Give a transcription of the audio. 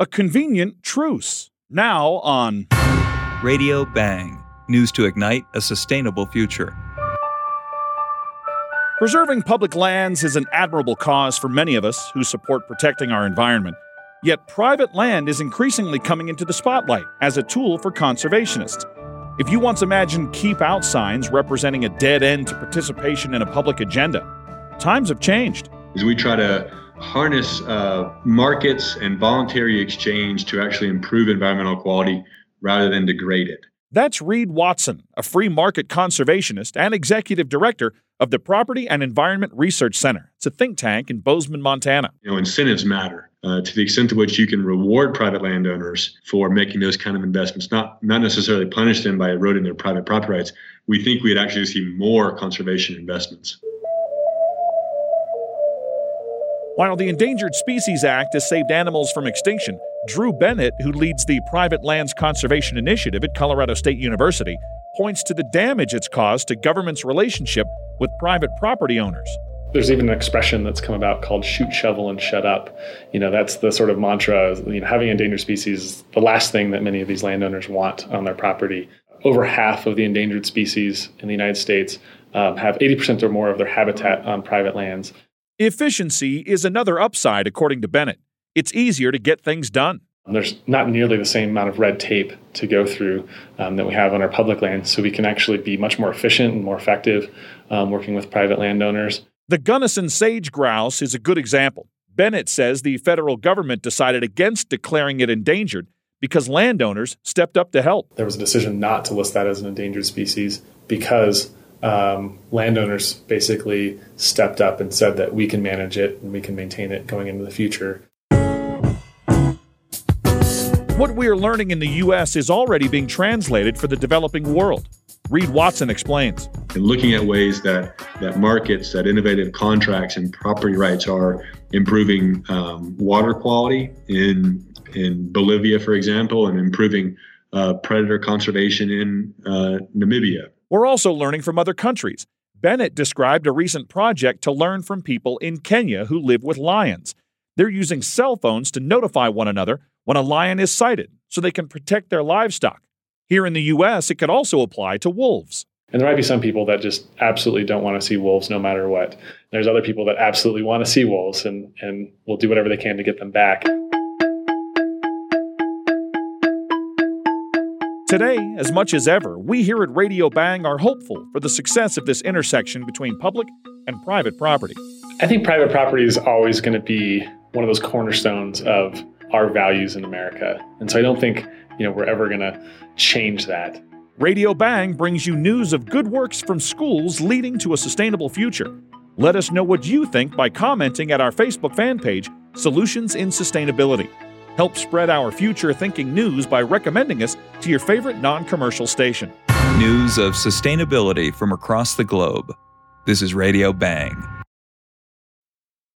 A convenient truce. Now on Radio Bang. News to ignite a sustainable future. Preserving public lands is an admirable cause for many of us who support protecting our environment. Yet private land is increasingly coming into the spotlight as a tool for conservationists. If you once imagined keep out signs representing a dead end to participation in a public agenda, times have changed. As we try to harness uh, markets and voluntary exchange to actually improve environmental quality rather than degrade it. That's Reed Watson, a free market conservationist and executive director of the Property and Environment Research Center. It's a think tank in Bozeman, Montana. You know, incentives matter. Uh, to the extent to which you can reward private landowners for making those kind of investments, not not necessarily punish them by eroding their private property rights, we think we'd actually see more conservation investments. While the Endangered Species Act has saved animals from extinction, Drew Bennett, who leads the Private Lands Conservation Initiative at Colorado State University, points to the damage it's caused to government's relationship with private property owners. There's even an expression that's come about called shoot, shovel, and shut up. You know, that's the sort of mantra. You know, having endangered species is the last thing that many of these landowners want on their property. Over half of the endangered species in the United States um, have 80% or more of their habitat on private lands. Efficiency is another upside, according to Bennett. It's easier to get things done. There's not nearly the same amount of red tape to go through um, that we have on our public lands, so we can actually be much more efficient and more effective um, working with private landowners. The Gunnison sage grouse is a good example. Bennett says the federal government decided against declaring it endangered because landowners stepped up to help. There was a decision not to list that as an endangered species because um, landowners basically stepped up and said that we can manage it and we can maintain it going into the future. What we are learning in the U.S. is already being translated for the developing world. Reed Watson explains. And looking at ways that, that markets, that innovative contracts and property rights are improving um, water quality in, in Bolivia, for example, and improving uh, predator conservation in uh, Namibia. We're also learning from other countries. Bennett described a recent project to learn from people in Kenya who live with lions. They're using cell phones to notify one another when a lion is sighted so they can protect their livestock. Here in the U.S., it could also apply to wolves. And there might be some people that just absolutely don't want to see wolves no matter what. There's other people that absolutely want to see wolves and, and will do whatever they can to get them back. Today, as much as ever, we here at Radio Bang are hopeful for the success of this intersection between public and private property. I think private property is always going to be one of those cornerstones of our values in America. And so I don't think, you know, we're ever going to change that. Radio Bang brings you news of good works from schools leading to a sustainable future. Let us know what you think by commenting at our Facebook fan page, Solutions in Sustainability. Help spread our future thinking news by recommending us to your favorite non commercial station. News of sustainability from across the globe. This is Radio Bang.